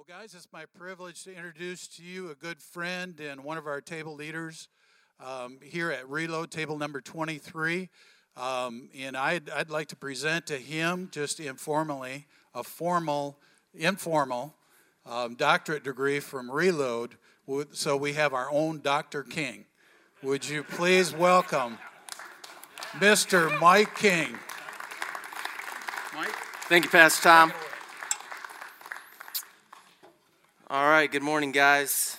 Well, guys, it's my privilege to introduce to you a good friend and one of our table leaders um, here at Reload, table number 23. Um, and I'd, I'd like to present to him, just informally, a formal, informal um, doctorate degree from Reload. So we have our own Dr. King. Would you please welcome Mr. Mike King? Mike? Thank you, Pastor Tom. All right, good morning, guys.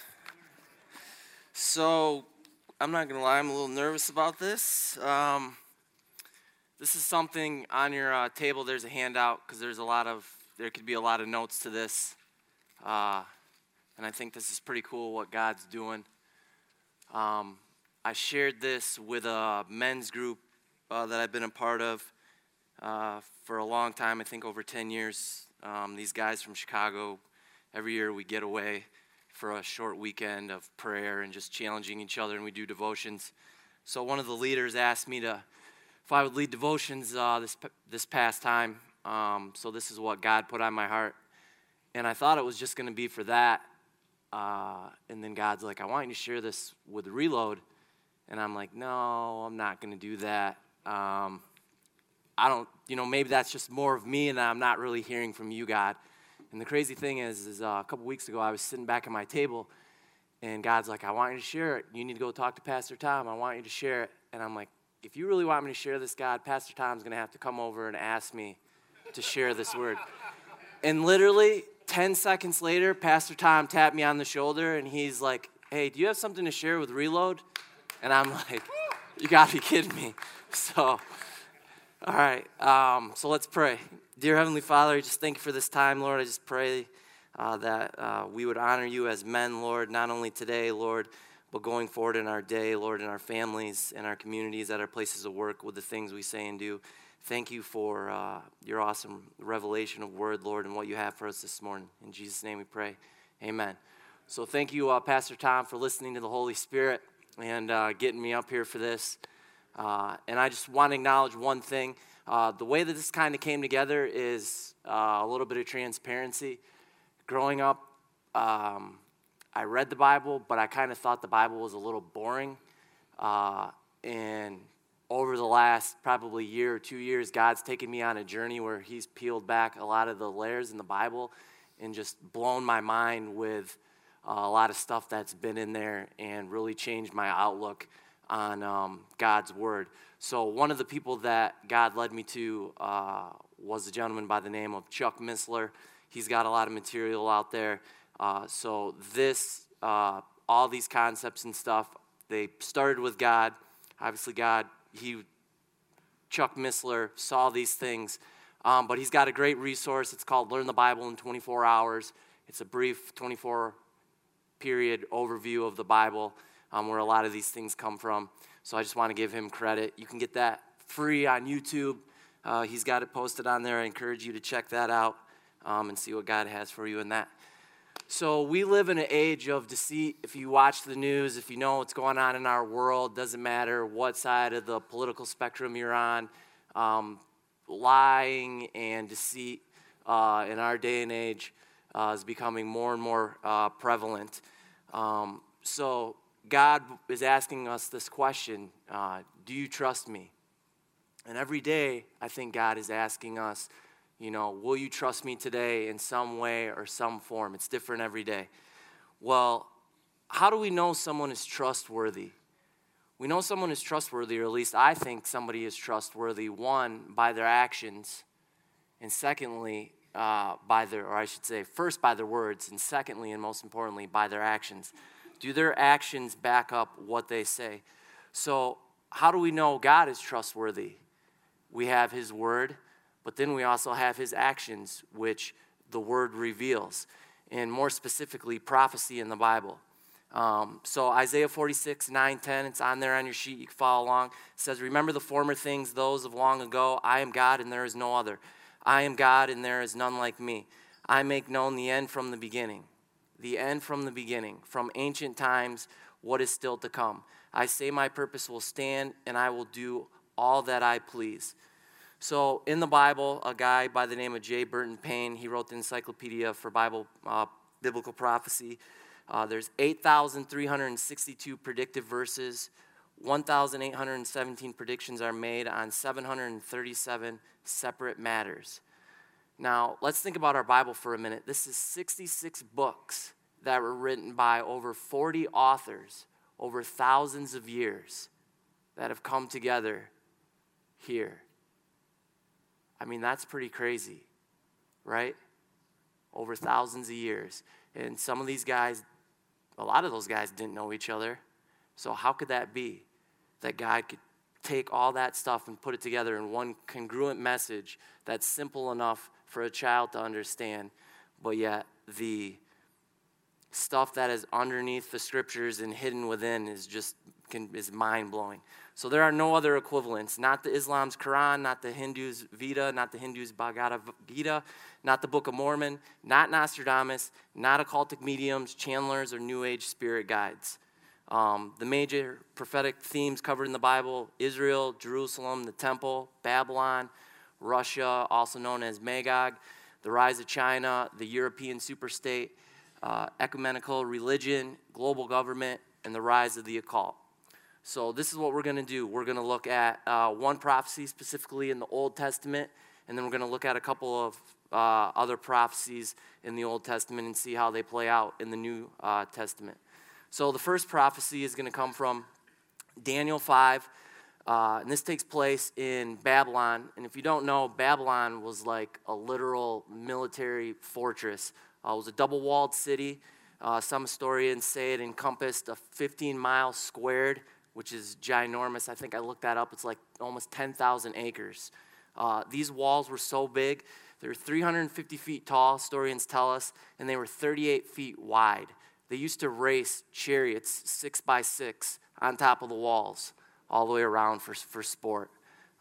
So, I'm not gonna lie, I'm a little nervous about this. Um, this is something on your uh, table. There's a handout because there's a lot of there could be a lot of notes to this, uh, and I think this is pretty cool what God's doing. Um, I shared this with a men's group uh, that I've been a part of uh, for a long time. I think over 10 years. Um, these guys from Chicago Every year we get away for a short weekend of prayer and just challenging each other, and we do devotions. So one of the leaders asked me to, if I would lead devotions uh, this this past time. Um, so this is what God put on my heart, and I thought it was just going to be for that. Uh, and then God's like, I want you to share this with Reload, and I'm like, No, I'm not going to do that. Um, I don't, you know, maybe that's just more of me, and I'm not really hearing from you, God. And the crazy thing is, is uh, a couple weeks ago, I was sitting back at my table, and God's like, I want you to share it. You need to go talk to Pastor Tom. I want you to share it. And I'm like, if you really want me to share this, God, Pastor Tom's going to have to come over and ask me to share this word. And literally, 10 seconds later, Pastor Tom tapped me on the shoulder, and he's like, Hey, do you have something to share with Reload? And I'm like, You got to be kidding me. So, all right, um, so let's pray. Dear Heavenly Father, I just thank you for this time, Lord. I just pray uh, that uh, we would honor you as men, Lord, not only today, Lord, but going forward in our day, Lord, in our families, in our communities, at our places of work, with the things we say and do. Thank you for uh, your awesome revelation of word, Lord, and what you have for us this morning. In Jesus' name we pray. Amen. So thank you, uh, Pastor Tom, for listening to the Holy Spirit and uh, getting me up here for this. Uh, and I just want to acknowledge one thing. Uh, the way that this kind of came together is uh, a little bit of transparency. Growing up, um, I read the Bible, but I kind of thought the Bible was a little boring. Uh, and over the last probably year or two years, God's taken me on a journey where He's peeled back a lot of the layers in the Bible and just blown my mind with uh, a lot of stuff that's been in there and really changed my outlook on um, God's Word. So, one of the people that God led me to uh, was a gentleman by the name of Chuck Missler. He's got a lot of material out there. Uh, so, this, uh, all these concepts and stuff, they started with God. Obviously, God, he, Chuck Missler, saw these things. Um, but he's got a great resource. It's called Learn the Bible in 24 Hours. It's a brief 24 period overview of the Bible um, where a lot of these things come from. So I just want to give him credit. You can get that free on YouTube. Uh, he's got it posted on there. I encourage you to check that out um, and see what God has for you in that. So we live in an age of deceit. If you watch the news, if you know what's going on in our world, doesn't matter what side of the political spectrum you're on, um, lying and deceit uh, in our day and age uh, is becoming more and more uh, prevalent. Um, so God is asking us this question uh, Do you trust me? And every day, I think God is asking us, you know, will you trust me today in some way or some form? It's different every day. Well, how do we know someone is trustworthy? We know someone is trustworthy, or at least I think somebody is trustworthy, one, by their actions, and secondly, uh, by their, or I should say, first by their words, and secondly, and most importantly, by their actions. Do their actions back up what they say? So, how do we know God is trustworthy? We have His Word, but then we also have His actions, which the Word reveals, and more specifically, prophecy in the Bible. Um, so Isaiah 46, 9, 10, it's on there on your sheet. You can follow along. It says, Remember the former things, those of long ago. I am God and there is no other. I am God and there is none like me. I make known the end from the beginning the end from the beginning, from ancient times, what is still to come. I say my purpose will stand, and I will do all that I please. So, in the Bible, a guy by the name of J. Barton Payne, he wrote the Encyclopedia for Bible uh, biblical prophecy. Uh, there's 8,362 predictive verses. 1,817 predictions are made on 737 separate matters. Now, let's think about our Bible for a minute. This is 66 books that were written by over 40 authors over thousands of years that have come together here. I mean, that's pretty crazy, right? Over thousands of years. And some of these guys, a lot of those guys didn't know each other. So, how could that be? That God could take all that stuff and put it together in one congruent message that's simple enough for a child to understand, but yet the stuff that is underneath the scriptures and hidden within is just can, is mind blowing. So there are no other equivalents. Not the Islam's Quran, not the Hindus' Veda, not the Hindus' Bhagavad Gita, not the Book of Mormon, not Nostradamus, not occultic mediums, channelers, or New Age spirit guides. Um, the major prophetic themes covered in the Bible Israel, Jerusalem, the temple, Babylon, Russia, also known as Magog, the rise of China, the European superstate, uh, ecumenical religion, global government, and the rise of the occult. So, this is what we're going to do. We're going to look at uh, one prophecy specifically in the Old Testament, and then we're going to look at a couple of uh, other prophecies in the Old Testament and see how they play out in the New uh, Testament. So, the first prophecy is going to come from Daniel 5. Uh, and this takes place in Babylon. And if you don't know, Babylon was like a literal military fortress. Uh, it was a double walled city. Uh, some historians say it encompassed a 15 miles squared, which is ginormous. I think I looked that up. It's like almost 10,000 acres. Uh, these walls were so big, they were 350 feet tall, historians tell us, and they were 38 feet wide. They used to race chariots six by six on top of the walls all the way around for, for sport.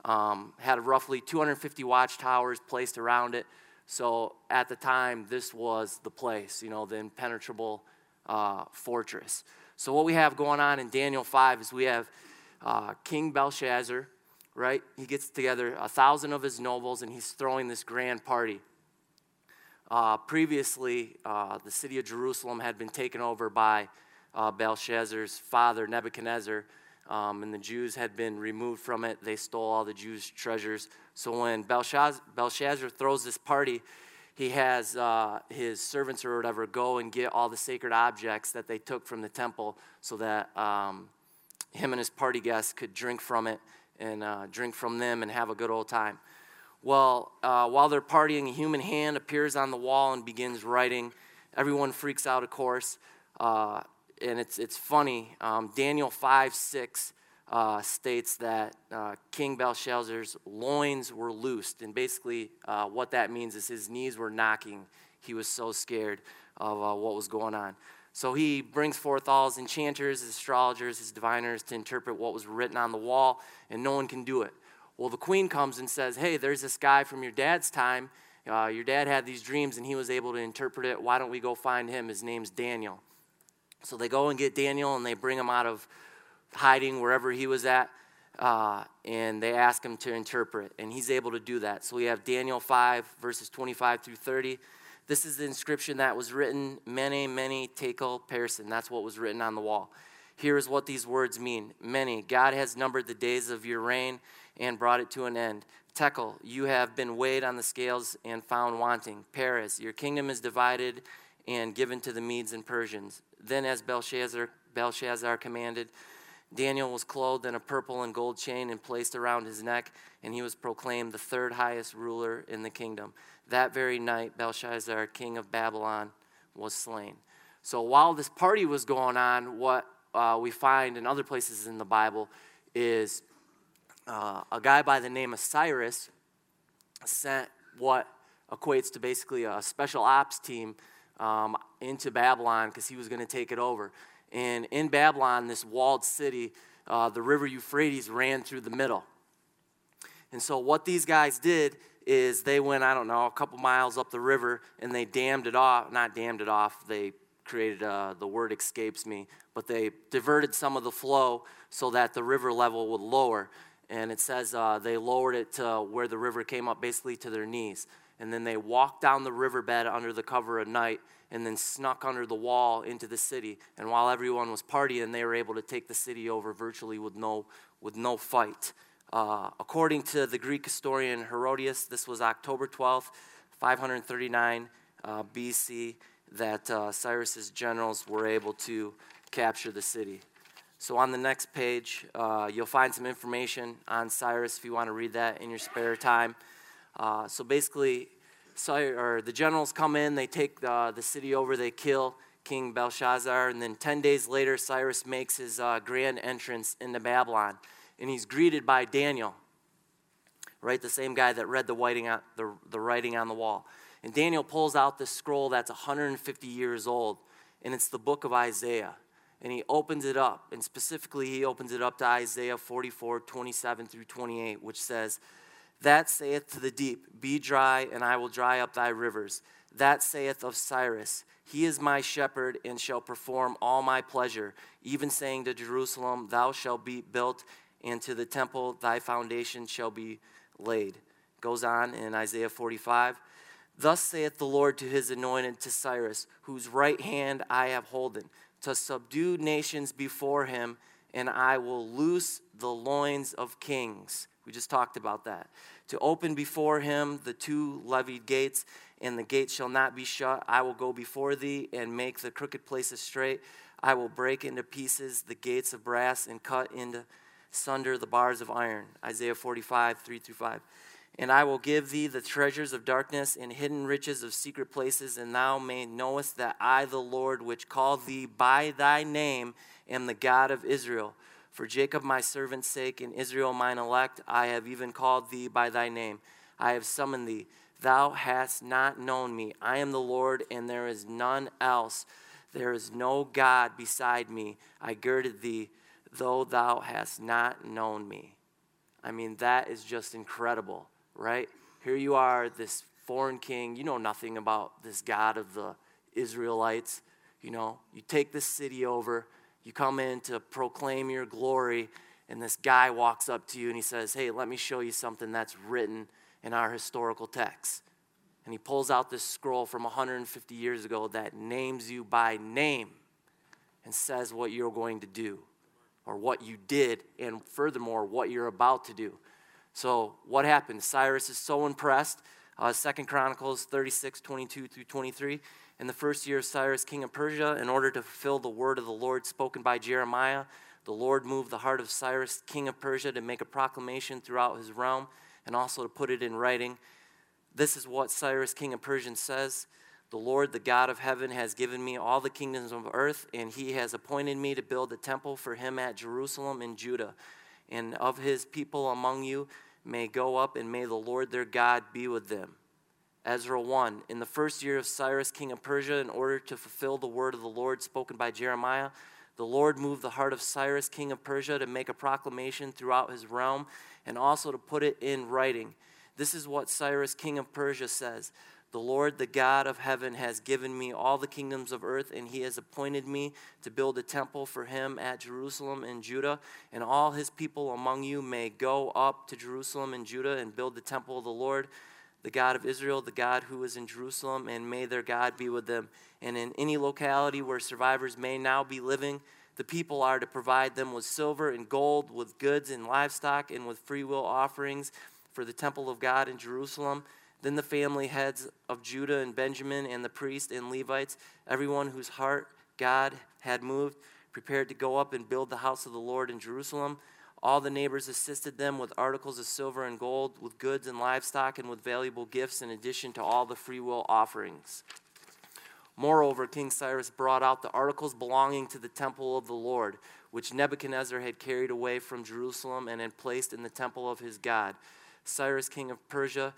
Um, had roughly 250 watchtowers placed around it. So at the time, this was the place, you know, the impenetrable uh, fortress. So what we have going on in Daniel 5 is we have uh, King Belshazzar, right? He gets together a thousand of his nobles and he's throwing this grand party. Uh, previously, uh, the city of Jerusalem had been taken over by uh, Belshazzar's father, Nebuchadnezzar, um, and the Jews had been removed from it. They stole all the Jews' treasures. So when Belshazzar, Belshazzar throws this party, he has uh, his servants or whatever go and get all the sacred objects that they took from the temple so that um, him and his party guests could drink from it and uh, drink from them and have a good old time. Well, uh, while they're partying, a human hand appears on the wall and begins writing. Everyone freaks out, of course. And it's, it's funny. Um, Daniel 5 6 uh, states that uh, King Belshazzar's loins were loosed. And basically, uh, what that means is his knees were knocking. He was so scared of uh, what was going on. So he brings forth all his enchanters, his astrologers, his diviners to interpret what was written on the wall, and no one can do it. Well, the queen comes and says, Hey, there's this guy from your dad's time. Uh, your dad had these dreams and he was able to interpret it. Why don't we go find him? His name's Daniel. So they go and get Daniel and they bring him out of hiding wherever he was at. Uh, and they ask him to interpret, and he's able to do that. So we have Daniel 5, verses 25 through 30. This is the inscription that was written, Mene, Mene, Tekel, Parsin. That's what was written on the wall. Here is what these words mean Mene, God has numbered the days of your reign and brought it to an end. Tekel, you have been weighed on the scales and found wanting. Peres, your kingdom is divided and given to the Medes and Persians. Then, as Belshazzar, Belshazzar commanded, Daniel was clothed in a purple and gold chain and placed around his neck, and he was proclaimed the third highest ruler in the kingdom. That very night, Belshazzar, king of Babylon, was slain. So while this party was going on, what uh, we find in other places in the Bible is uh, a guy by the name of Cyrus sent what equates to basically a special ops team um, into Babylon because he was going to take it over. And in Babylon, this walled city, uh, the river Euphrates ran through the middle. And so, what these guys did is they went, I don't know, a couple miles up the river and they dammed it off. Not dammed it off, they created, uh, the word escapes me, but they diverted some of the flow so that the river level would lower. And it says uh, they lowered it to where the river came up basically to their knees. And then they walked down the riverbed under the cover of night and then snuck under the wall into the city. And while everyone was partying, they were able to take the city over virtually with no, with no fight. Uh, according to the Greek historian Herodotus, this was October 12th, 539 uh, BC, that uh, Cyrus's generals were able to capture the city. So on the next page, uh, you'll find some information on Cyrus if you want to read that in your spare time. Uh, so basically, or the generals come in, they take the, the city over, they kill King Belshazzar, and then 10 days later, Cyrus makes his uh, grand entrance into Babylon, and he's greeted by Daniel, right? The same guy that read the writing on the, the writing on the wall. And Daniel pulls out this scroll that's 150 years old, and it's the book of Isaiah. And he opens it up, and specifically, he opens it up to Isaiah 44 27 through 28, which says, that saith to the deep, Be dry, and I will dry up thy rivers. That saith of Cyrus, He is my shepherd, and shall perform all my pleasure. Even saying to Jerusalem, Thou shalt be built, and to the temple thy foundation shall be laid. Goes on in Isaiah 45. Thus saith the Lord to his anointed, to Cyrus, whose right hand I have holden, to subdue nations before him, and I will loose the loins of kings. We just talked about that. To open before him the two levied gates, and the gates shall not be shut. I will go before thee and make the crooked places straight. I will break into pieces the gates of brass and cut into sunder the bars of iron. Isaiah 45, 3 through 5. And I will give thee the treasures of darkness and hidden riches of secret places, and thou may knowest that I, the Lord, which called thee by thy name, am the God of Israel. For Jacob my servant's sake, and Israel mine elect, I have even called thee by thy name. I have summoned thee. Thou hast not known me. I am the Lord, and there is none else. There is no God beside me. I girded thee, though thou hast not known me. I mean, that is just incredible, right? Here you are, this foreign king. You know nothing about this God of the Israelites. You know, you take this city over you come in to proclaim your glory, and this guy walks up to you and he says, Hey, let me show you something that's written in our historical text. And he pulls out this scroll from 150 years ago that names you by name and says what you're going to do or what you did, and furthermore, what you're about to do. So, what happened? Cyrus is so impressed. Uh, Second Chronicles 36, 22 through 23 in the first year of Cyrus, king of Persia, in order to fulfill the word of the Lord spoken by Jeremiah, the Lord moved the heart of Cyrus, king of Persia, to make a proclamation throughout his realm and also to put it in writing. This is what Cyrus, king of Persia, says The Lord, the God of heaven, has given me all the kingdoms of earth, and he has appointed me to build a temple for him at Jerusalem in Judah. And of his people among you may go up, and may the Lord their God be with them. Ezra 1. In the first year of Cyrus, king of Persia, in order to fulfill the word of the Lord spoken by Jeremiah, the Lord moved the heart of Cyrus, king of Persia, to make a proclamation throughout his realm and also to put it in writing. This is what Cyrus, king of Persia, says The Lord, the God of heaven, has given me all the kingdoms of earth, and he has appointed me to build a temple for him at Jerusalem and Judah. And all his people among you may go up to Jerusalem and Judah and build the temple of the Lord the God of Israel, the God who is in Jerusalem, and may their God be with them. And in any locality where survivors may now be living, the people are to provide them with silver and gold, with goods and livestock, and with freewill offerings for the temple of God in Jerusalem. Then the family heads of Judah and Benjamin, and the priests and Levites, everyone whose heart God had moved, prepared to go up and build the house of the Lord in Jerusalem. All the neighbors assisted them with articles of silver and gold, with goods and livestock, and with valuable gifts in addition to all the freewill offerings. Moreover, King Cyrus brought out the articles belonging to the temple of the Lord, which Nebuchadnezzar had carried away from Jerusalem and had placed in the temple of his God. Cyrus, king of Persia,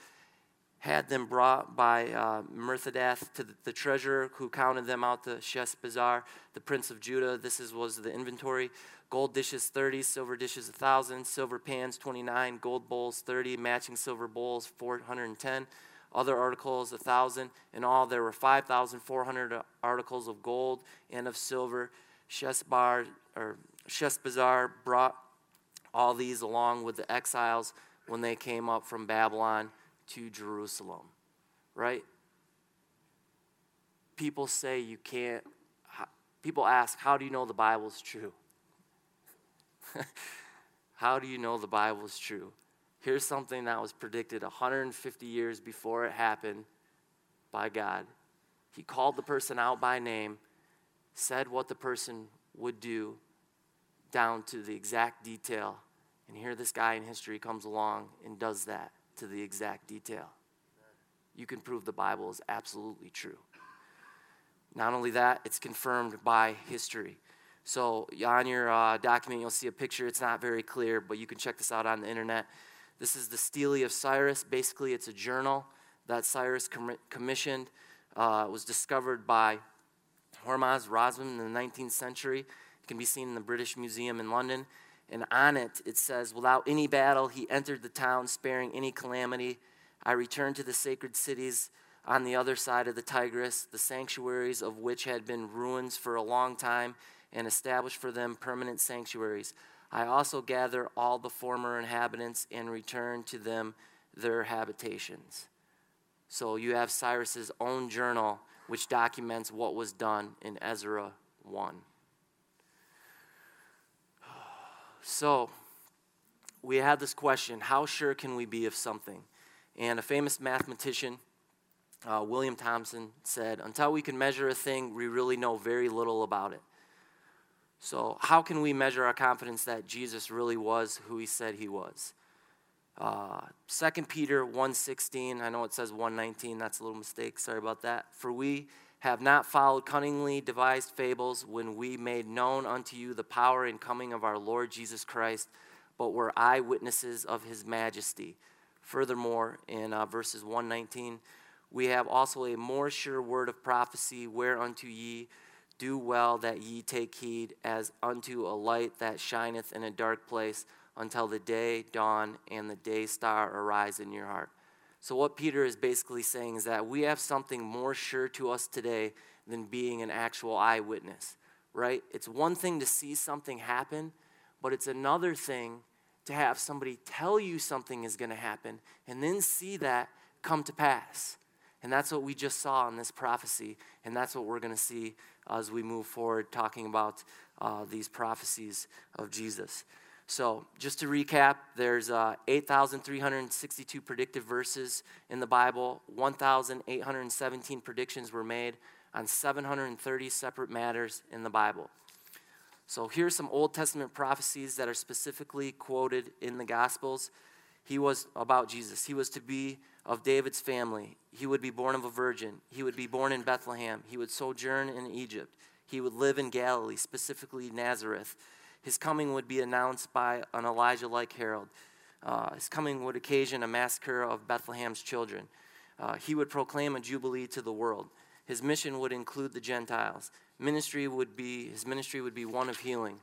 had them brought by uh, Mithredath to the, the, treasurer, who counted them out to Sheshbazzar, the prince of Judah. This is, was the inventory. Gold dishes 30, silver dishes 1,000, silver pans 29, gold bowls 30, matching silver bowls 410, other articles 1,000. In all, there were 5,400 articles of gold and of silver. Sheshbar, or Sheshbazzar brought all these along with the exiles when they came up from Babylon to Jerusalem. right? People say you can't, people ask, how do you know the Bible's true? how do you know the Bible's true? Here's something that was predicted 150 years before it happened by God. He called the person out by name, said what the person would do down to the exact detail. And here this guy in history comes along and does that to the exact detail. You can prove the Bible is absolutely true. Not only that, it's confirmed by history. So, on your uh, document, you'll see a picture. It's not very clear, but you can check this out on the internet. This is the Stele of Cyrus. Basically, it's a journal that Cyrus com- commissioned. Uh, it was discovered by Hormuzd Rassam in the 19th century. It can be seen in the British Museum in London. And on it, it says, Without any battle, he entered the town, sparing any calamity. I returned to the sacred cities on the other side of the Tigris, the sanctuaries of which had been ruins for a long time, and established for them permanent sanctuaries. I also gather all the former inhabitants and return to them their habitations. So you have Cyrus's own journal, which documents what was done in Ezra 1. So we had this question how sure can we be of something? And a famous mathematician, uh, William Thomson, said, Until we can measure a thing, we really know very little about it. So, how can we measure our confidence that Jesus really was who he said he was? Uh, 2 Peter 1.16, I know it says 1.19, that's a little mistake, sorry about that. For we have not followed cunningly devised fables when we made known unto you the power and coming of our Lord Jesus Christ, but were eyewitnesses of his majesty. Furthermore, in uh, verses 119, we have also a more sure word of prophecy, whereunto ye do well that ye take heed, as unto a light that shineth in a dark place, until the day dawn and the day star arise in your heart. So, what Peter is basically saying is that we have something more sure to us today than being an actual eyewitness, right? It's one thing to see something happen, but it's another thing to have somebody tell you something is going to happen and then see that come to pass. And that's what we just saw in this prophecy, and that's what we're going to see as we move forward talking about uh, these prophecies of Jesus. So, just to recap, there's uh, 8,362 predictive verses in the Bible, 1,817 predictions were made on 730 separate matters in the Bible. So here's some Old Testament prophecies that are specifically quoted in the Gospels. He was about Jesus. He was to be of David's family. He would be born of a virgin. He would be born in Bethlehem. He would sojourn in Egypt. He would live in Galilee, specifically Nazareth. His coming would be announced by an Elijah like herald. Uh, his coming would occasion a massacre of Bethlehem's children. Uh, he would proclaim a jubilee to the world. His mission would include the Gentiles ministry would be his ministry would be one of healing.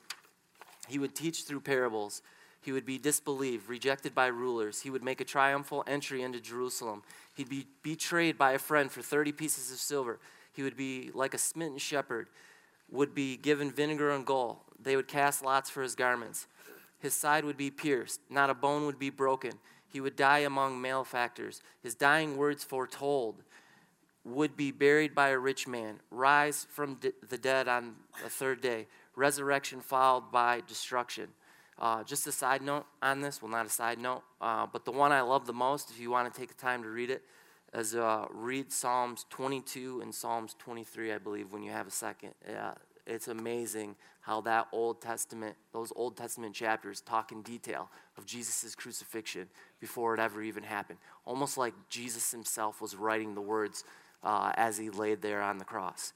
He would teach through parables. He would be disbelieved, rejected by rulers. He would make a triumphal entry into Jerusalem. He'd be betrayed by a friend for 30 pieces of silver. He would be like a smitten shepherd, would be given vinegar and gall. They would cast lots for his garments. His side would be pierced, not a bone would be broken. He would die among malefactors. His dying words foretold would be buried by a rich man, rise from the dead on the third day, resurrection followed by destruction. Uh, just a side note on this, well, not a side note, uh, but the one I love the most, if you want to take the time to read it, is uh, read Psalms 22 and Psalms 23, I believe, when you have a second. Yeah, it's amazing how that Old Testament, those Old Testament chapters talk in detail of Jesus' crucifixion before it ever even happened. Almost like Jesus himself was writing the words uh, as he laid there on the cross.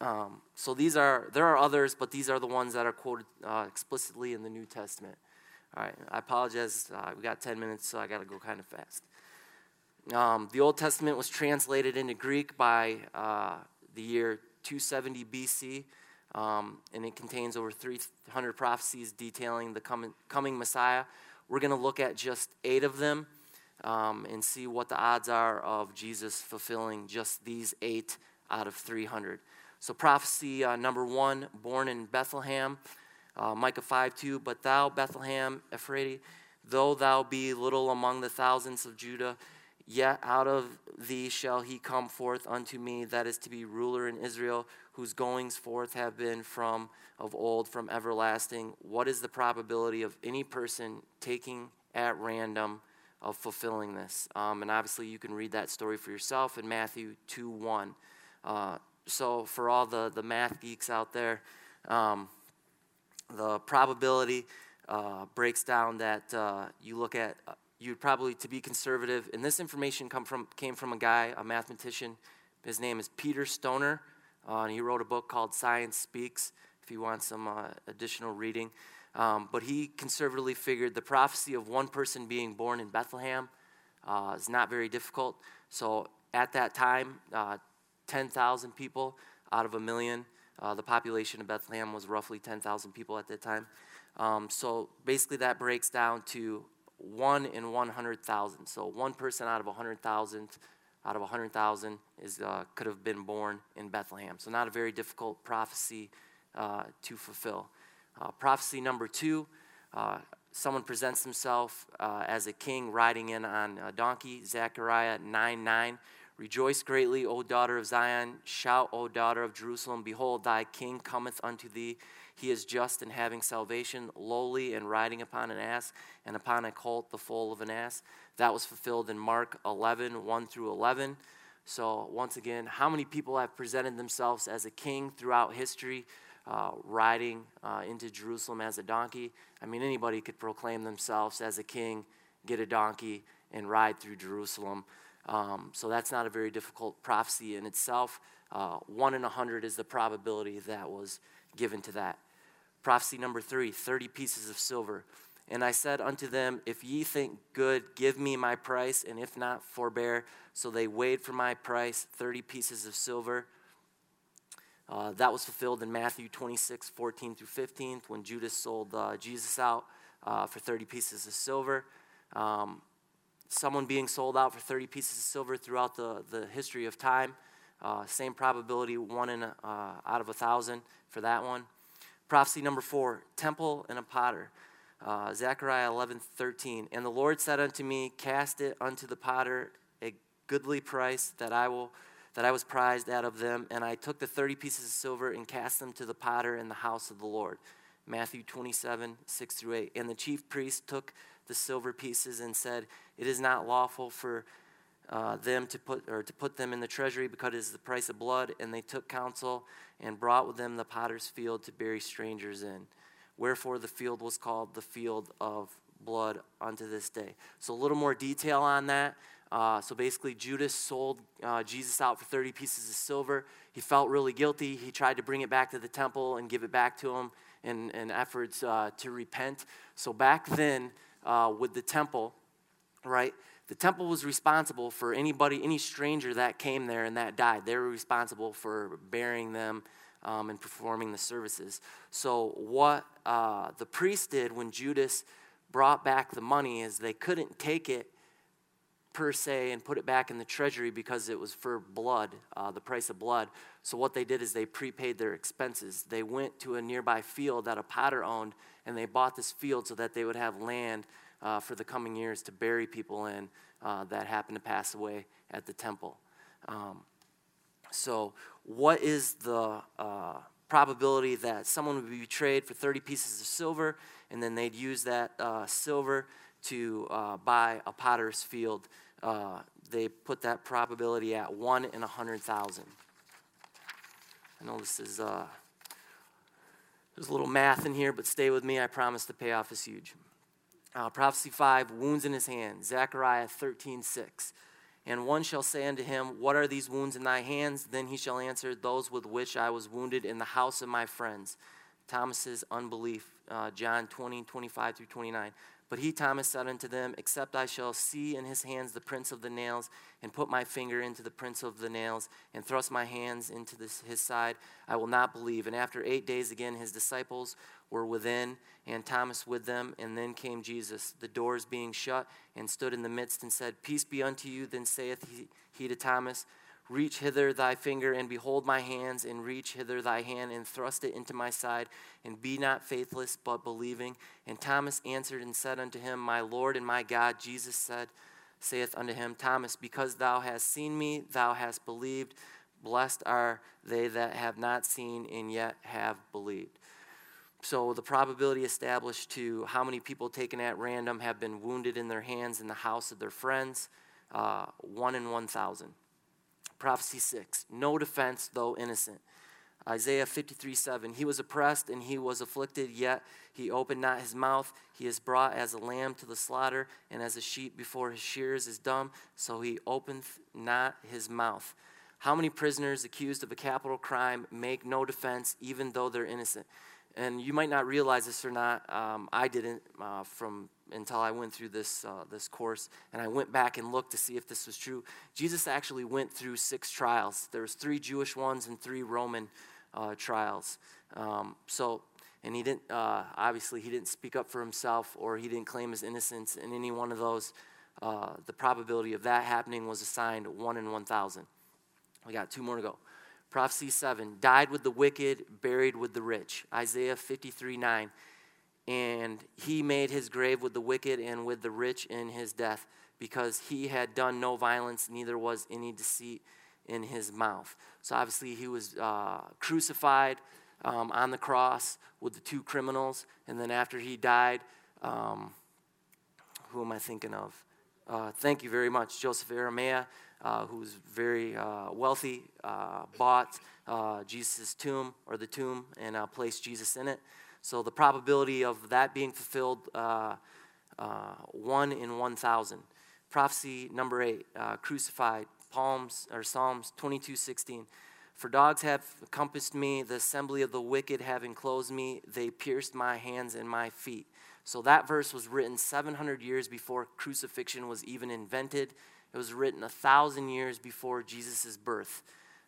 Um, so these are there are others, but these are the ones that are quoted uh, explicitly in the New Testament. All right, I apologize. Uh, we got 10 minutes, so I got to go kind of fast. Um, the Old Testament was translated into Greek by uh, the year 270 BC, um, and it contains over 300 prophecies detailing the coming, coming Messiah. We're going to look at just eight of them um, and see what the odds are of Jesus fulfilling just these eight out of 300. So, prophecy uh, number one, born in Bethlehem, uh, Micah 5 2. But thou, Bethlehem, Ephraim, though thou be little among the thousands of Judah, Yet out of thee shall he come forth unto me, that is to be ruler in Israel, whose goings forth have been from of old, from everlasting. What is the probability of any person taking at random of fulfilling this? Um, and obviously, you can read that story for yourself in Matthew 2 1. Uh, so, for all the, the math geeks out there, um, the probability uh, breaks down that uh, you look at you'd probably to be conservative and this information come from came from a guy a mathematician. His name is peter stoner uh, and he wrote a book called science speaks if you want some uh, additional reading. Um, but he conservatively figured the prophecy of one person being born in bethlehem uh, is not very difficult. So at that time uh, 10000 people out of a million uh, the population of bethlehem was roughly 10000 people at that time. Um, so basically that breaks down to one in 100,000. So one person out of 100,000 out of 100,000 is uh, could have been born in Bethlehem. So not a very difficult prophecy uh, to fulfill. Uh, prophecy number two: uh, someone presents himself uh, as a king riding in on a donkey. Zechariah 9 9. Rejoice greatly, O daughter of Zion. Shout, O daughter of Jerusalem. Behold, thy king cometh unto thee. He is just in having salvation, lowly and riding upon an ass, and upon a colt, the foal of an ass. That was fulfilled in Mark 11, 1 through 11. So, once again, how many people have presented themselves as a king throughout history, uh, riding uh, into Jerusalem as a donkey? I mean, anybody could proclaim themselves as a king, get a donkey, and ride through Jerusalem. Um, so, that's not a very difficult prophecy in itself. Uh, one in a hundred is the probability that was given to that. Prophecy number three 30 pieces of silver. And I said unto them, If ye think good, give me my price, and if not, forbear. So they weighed for my price 30 pieces of silver. Uh, that was fulfilled in Matthew 26, 14 through 15, when Judas sold uh, Jesus out uh, for 30 pieces of silver. Um, someone being sold out for 30 pieces of silver throughout the, the history of time. Uh, same probability, one in a, uh, out of a thousand for that one. Prophecy number four temple and a potter. Uh, Zechariah 11, 13. And the Lord said unto me, Cast it unto the potter a goodly price that I will that I was prized out of them, and I took the thirty pieces of silver and cast them to the potter in the house of the Lord. Matthew 27, 6 through 8. And the chief priest took the silver pieces and said, It is not lawful for uh, them to put or to put them in the treasury because it is the price of blood. And they took counsel and brought with them the potter's field to bury strangers in. Wherefore the field was called the field of blood unto this day. So a little more detail on that. Uh, so basically, Judas sold uh, Jesus out for 30 pieces of silver. He felt really guilty. He tried to bring it back to the temple and give it back to him in, in efforts uh, to repent. So back then, uh, with the temple, right, the temple was responsible for anybody, any stranger that came there and that died. They were responsible for burying them um, and performing the services. So, what uh, the priest did when Judas brought back the money is they couldn't take it per se and put it back in the treasury because it was for blood, uh, the price of blood. So, what they did is they prepaid their expenses. They went to a nearby field that a potter owned and they bought this field so that they would have land uh, for the coming years to bury people in uh, that happened to pass away at the temple. Um, so, what is the uh, probability that someone would be betrayed for 30 pieces of silver and then they'd use that uh, silver to uh, buy a potter's field? Uh, they put that probability at 1 in 100,000. I know this is, uh, there's a little math in here, but stay with me. I promise the payoff is huge. Uh, prophecy 5, wounds in his hand. Zechariah 13, 6. And one shall say unto him, What are these wounds in thy hands? Then he shall answer, Those with which I was wounded in the house of my friends. Thomas's unbelief, uh, John 20, 25 through 29. But he, Thomas, said unto them, Except I shall see in his hands the prints of the nails, and put my finger into the prints of the nails, and thrust my hands into this, his side, I will not believe. And after eight days again, his disciples were within, and Thomas with them. And then came Jesus, the doors being shut, and stood in the midst, and said, Peace be unto you. Then saith he, he to Thomas, Reach hither thy finger, and behold my hands, and reach hither thy hand, and thrust it into my side, and be not faithless, but believing. And Thomas answered and said unto him, My Lord and my God. Jesus said saith unto him, Thomas, because thou hast seen me, thou hast believed. Blessed are they that have not seen and yet have believed. So the probability established to how many people taken at random have been wounded in their hands in the house of their friends, uh, one in 1,000. Prophecy 6, no defense, though innocent. Isaiah 53 7. He was oppressed and he was afflicted, yet he opened not his mouth. He is brought as a lamb to the slaughter, and as a sheep before his shears is dumb, so he openeth not his mouth. How many prisoners accused of a capital crime make no defense, even though they're innocent? And you might not realize this or not. Um, I didn't uh, from until I went through this uh, this course, and I went back and looked to see if this was true. Jesus actually went through six trials. There was three Jewish ones and three Roman uh, trials. Um, so, and he didn't, uh, obviously, he didn't speak up for himself or he didn't claim his innocence in any one of those. Uh, the probability of that happening was assigned 1 in 1,000. We got two more to go. Prophecy 7 died with the wicked, buried with the rich. Isaiah 53 9. And he made his grave with the wicked and with the rich in his death, because he had done no violence, neither was any deceit in his mouth. So obviously, he was uh, crucified um, on the cross with the two criminals. And then after he died, um, who am I thinking of? Uh, thank you very much, Joseph Arimathea, uh, was very uh, wealthy, uh, bought uh, Jesus' tomb or the tomb and placed Jesus in it. So the probability of that being fulfilled, uh, uh, one in 1,000. Prophecy number eight, uh, crucified, Psalms or Psalms 22, 16. For dogs have compassed me, the assembly of the wicked have enclosed me, they pierced my hands and my feet. So that verse was written 700 years before crucifixion was even invented. It was written a thousand years before Jesus' birth.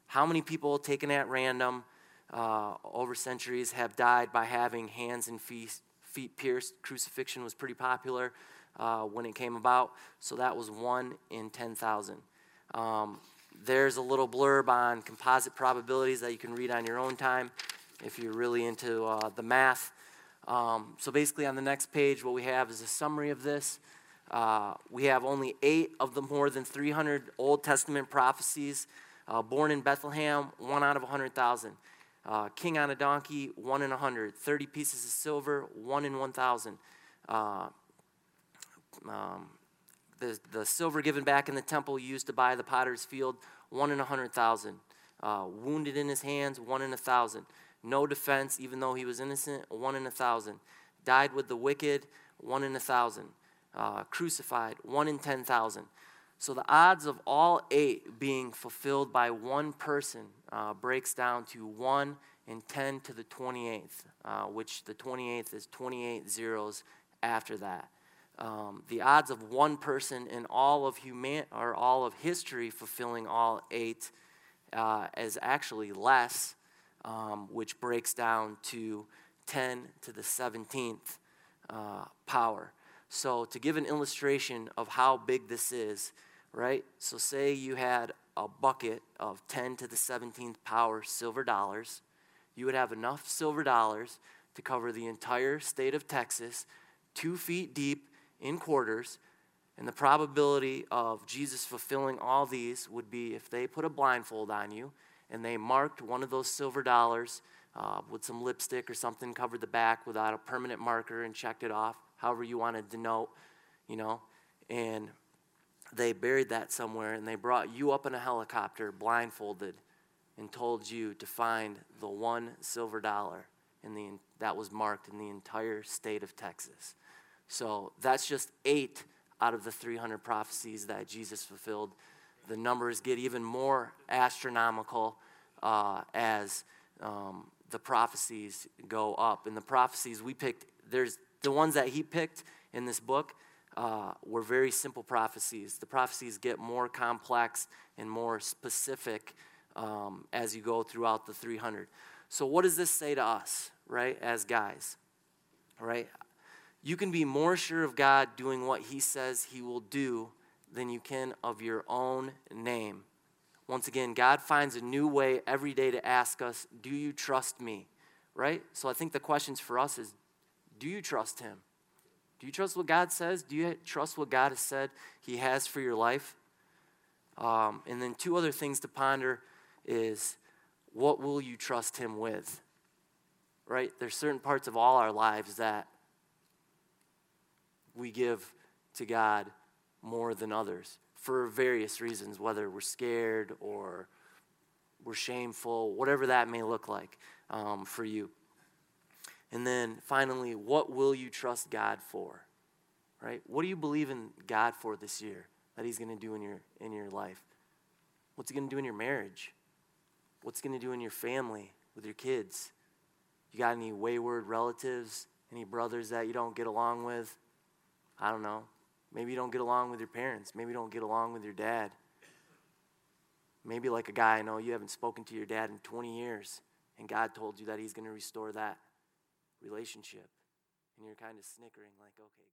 How many people taken at random uh, over centuries have died by having hands and feet, feet pierced? Crucifixion was pretty popular uh, when it came about, so that was one in 10,000. Um, there's a little blurb on composite probabilities that you can read on your own time if you're really into uh, the math. Um, so basically, on the next page, what we have is a summary of this. Uh, we have only eight of the more than 300 Old Testament prophecies. Uh, born in Bethlehem, one out of 100,000. Uh, king on a donkey, one in a 100. 30 pieces of silver, one in 1,000. Uh, um, the, the silver given back in the temple used to buy the potter's field, one in a hundred thousand. Uh, wounded in his hands, one in a thousand. No defense, even though he was innocent, one in a thousand. Died with the wicked, one in a thousand. Uh, crucified, one in ten thousand. So the odds of all eight being fulfilled by one person uh, breaks down to one in 10 to the 28th, uh, which the 28th is 28 zeros after that um, the odds of one person in all of human or all of history fulfilling all eight uh, is actually less, um, which breaks down to 10 to the 17th uh, power. So, to give an illustration of how big this is, right? So, say you had a bucket of 10 to the 17th power silver dollars, you would have enough silver dollars to cover the entire state of Texas, two feet deep in quarters, and the probability of Jesus fulfilling all these would be if they put a blindfold on you and they marked one of those silver dollars uh, with some lipstick or something, covered the back without a permanent marker and checked it off, however you want to denote, you know, and they buried that somewhere and they brought you up in a helicopter blindfolded and told you to find the one silver dollar in the, that was marked in the entire state of Texas. So that's just eight out of the 300 prophecies that Jesus fulfilled. The numbers get even more astronomical uh, as um, the prophecies go up. And the prophecies we picked, there's the ones that he picked in this book uh, were very simple prophecies. The prophecies get more complex and more specific um, as you go throughout the 300. So, what does this say to us, right, as guys? Right? You can be more sure of God doing what He says He will do than you can of your own name. Once again, God finds a new way every day to ask us, Do you trust me? Right? So I think the questions for us is Do you trust Him? Do you trust what God says? Do you trust what God has said He has for your life? Um, and then two other things to ponder is what will you trust Him with? Right? There's certain parts of all our lives that we give to God more than others for various reasons, whether we're scared or we're shameful, whatever that may look like um, for you. And then finally, what will you trust God for? Right? What do you believe in God for this year that He's going to do in your in your life? What's He going to do in your marriage? What's He going to do in your family with your kids? You got any wayward relatives? Any brothers that you don't get along with? I don't know. Maybe you don't get along with your parents. Maybe you don't get along with your dad. Maybe like a guy I know you haven't spoken to your dad in 20 years, and God told you that He's going to restore that relationship. And you're kind of snickering, like, okay,